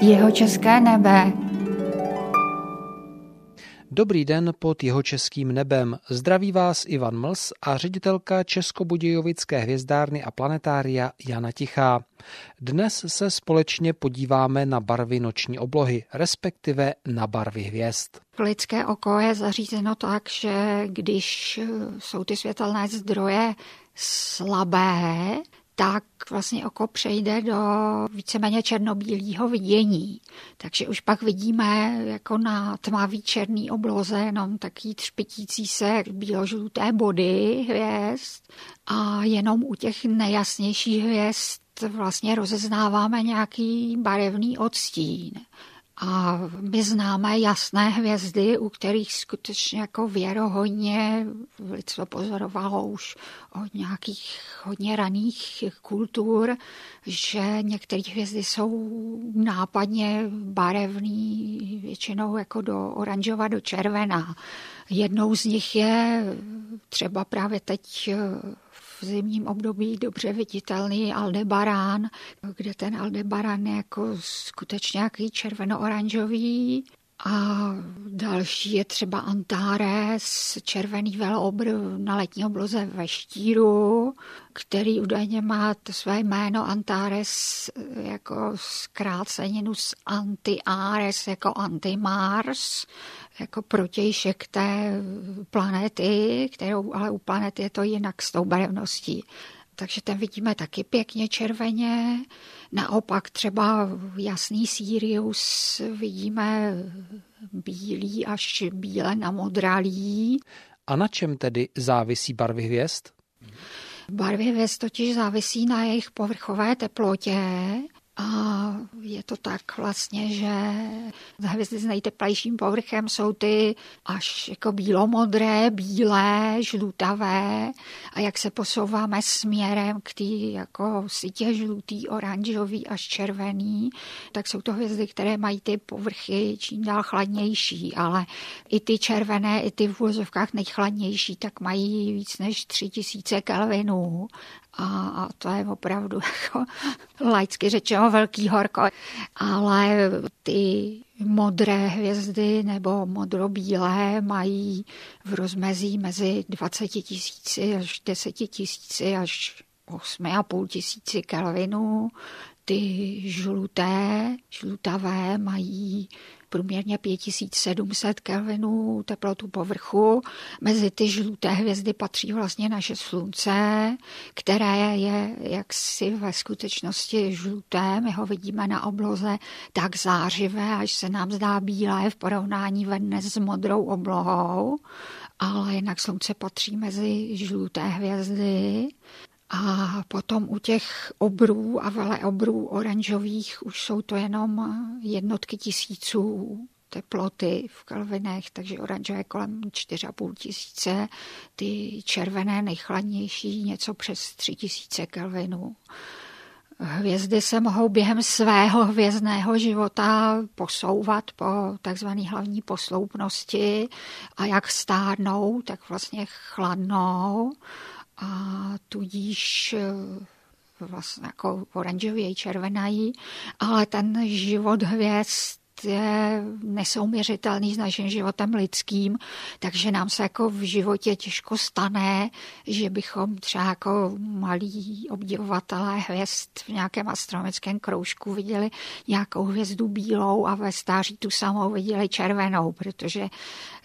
Jeho české nebe. Dobrý den pod jeho českým nebem. Zdraví vás Ivan Mls a ředitelka Českobudějovické hvězdárny a planetária Jana Tichá. Dnes se společně podíváme na barvy noční oblohy, respektive na barvy hvězd. Lidské oko je zařízeno tak, že když jsou ty světelné zdroje slabé, tak vlastně oko přejde do víceméně černobílého vidění. Takže už pak vidíme jako na tmavý černý obloze jenom taký třpitící se bíložluté body hvězd a jenom u těch nejasnějších hvězd vlastně rozeznáváme nějaký barevný odstín. A my známe jasné hvězdy, u kterých skutečně jako věrohodně lidstvo pozorovalo už od nějakých hodně raných kultur, že některé hvězdy jsou nápadně barevný, většinou jako do oranžova, do červená. Jednou z nich je třeba právě teď v zimním období dobře viditelný Aldebarán, kde ten Aldebarán je jako skutečně nějaký červeno-oranžový a další je třeba Antares, červený velobr na letní obloze ve štíru, který údajně má to své jméno Antares jako zkráceninu z Anti-Ares jako Anti-Mars, jako protějšek té planety, kterou ale u planety je to jinak s tou barevností. Takže ten vidíme taky pěkně červeně. Naopak třeba jasný Sirius vidíme bílý až bíle namodralý. A na čem tedy závisí barvy hvězd? Barvy hvězd totiž závisí na jejich povrchové teplotě a je to tak vlastně, že hvězdy s nejteplejším povrchem jsou ty až jako bílomodré, bílé, žlutavé. A jak se posouváme směrem k té jako sítě žlutý, oranžový až červený, tak jsou to hvězdy, které mají ty povrchy čím dál chladnější, ale i ty červené, i ty v úvozovkách nejchladnější, tak mají víc než 3000 kelvinů a, to je opravdu jako laicky řečeno velký horko. Ale ty modré hvězdy nebo modrobílé mají v rozmezí mezi 20 tisíci až 10 tisíci až 8,5 tisíci kelvinů. Ty žluté, žlutavé mají průměrně 5700 kelvinů teplotu povrchu. Mezi ty žluté hvězdy patří vlastně naše slunce, které je jaksi ve skutečnosti žluté. My ho vidíme na obloze tak zářivé, až se nám zdá bílé v porovnání ve s modrou oblohou ale jinak slunce patří mezi žluté hvězdy. A potom u těch obrů a obrů oranžových už jsou to jenom jednotky tisíců teploty v kalvinech, takže oranžové kolem 4,5 tisíce, ty červené nejchladnější něco přes 3 tisíce kelvinů. Hvězdy se mohou během svého hvězdného života posouvat po takzvané hlavní posloupnosti a jak stárnou, tak vlastně chladnou a tudíž eh, vlastně jako oranžově červenají, ale ten život hvězd je nesouměřitelný s naším životem lidským, takže nám se jako v životě těžko stane, že bychom třeba jako malí obdivovatelé hvězd v nějakém astronomickém kroužku viděli nějakou hvězdu bílou a ve stáří tu samou viděli červenou, protože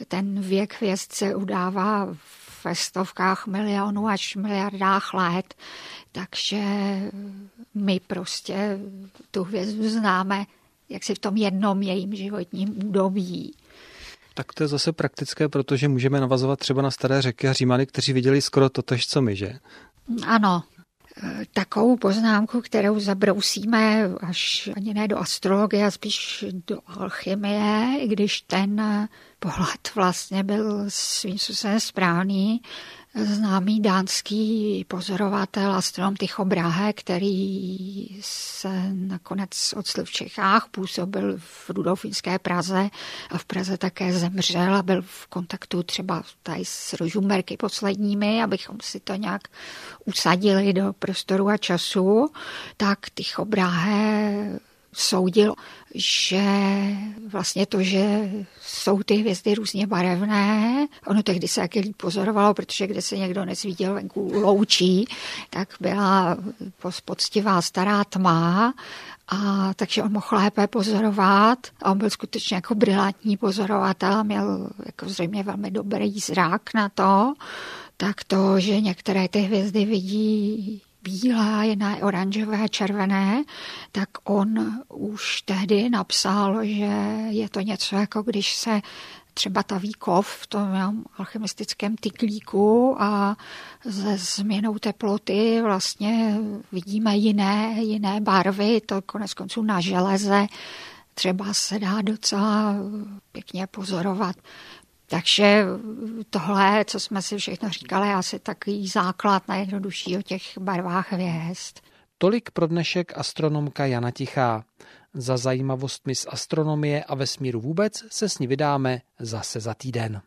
ten věk hvězd se udává ve stovkách milionů až miliardách let, takže my prostě tu hvězdu známe jak si v tom jednom jejím životním údobí. Tak to je zase praktické, protože můžeme navazovat třeba na staré řeky a římany, kteří viděli skoro totež, co my, že? Ano, takovou poznámku, kterou zabrousíme až ani ne do astrologie, a spíš do alchymie, i když ten pohled vlastně byl svým způsobem správný, známý dánský pozorovatel astronom Tycho Brahe, který se nakonec odstl v Čechách, působil v Rudolfinské Praze a v Praze také zemřel a byl v kontaktu třeba tady s rožumerky posledními, abychom si to nějak usadili do prostoru a času, tak Tycho Brahe soudil, že vlastně to, že jsou ty hvězdy různě barevné, ono tehdy se taky líp pozorovalo, protože kde se někdo nezviděl venku loučí, tak byla poctivá stará tma a takže on mohl lépe pozorovat a on byl skutečně jako brilantní pozorovatel, měl jako zřejmě velmi dobrý zrak na to, tak to, že některé ty hvězdy vidí bílá, jedna je oranžové červené, tak on už tehdy napsal, že je to něco jako když se třeba ta výkov v tom alchemistickém tyklíku a se změnou teploty vlastně vidíme jiné, jiné barvy, to konec konců na železe třeba se dá docela pěkně pozorovat. Takže tohle, co jsme si všechno říkali, je asi takový základ nejjednodušší o těch barvách hvězd. Tolik pro dnešek astronomka Jana Tichá. Za zajímavostmi z astronomie a vesmíru vůbec se s ní vydáme zase za týden.